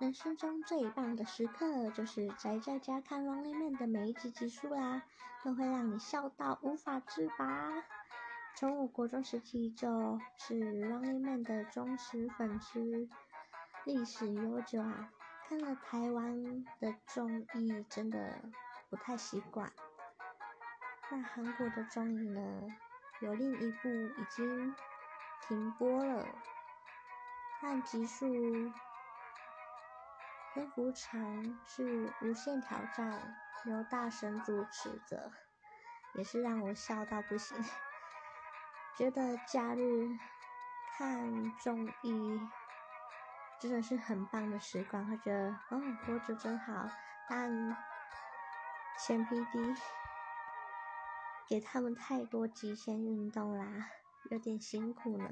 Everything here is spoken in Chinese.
人生中最棒的时刻就是宅在家看《Running Man》的每一集集数啦，都会让你笑到无法自拔。从我国中时期就是《Running Man》的忠实粉丝，历史悠久啊。看了台湾的综艺，真的不太习惯。那韩国的综艺呢？有另一部已经停播了，但集数篇幅长，是《无限挑战》，由大神主持的，也是让我笑到不行。觉得假日看综艺真的是很棒的时光，会觉得哦，活着真好。但前 PD。给他们太多极限运动啦，有点辛苦了。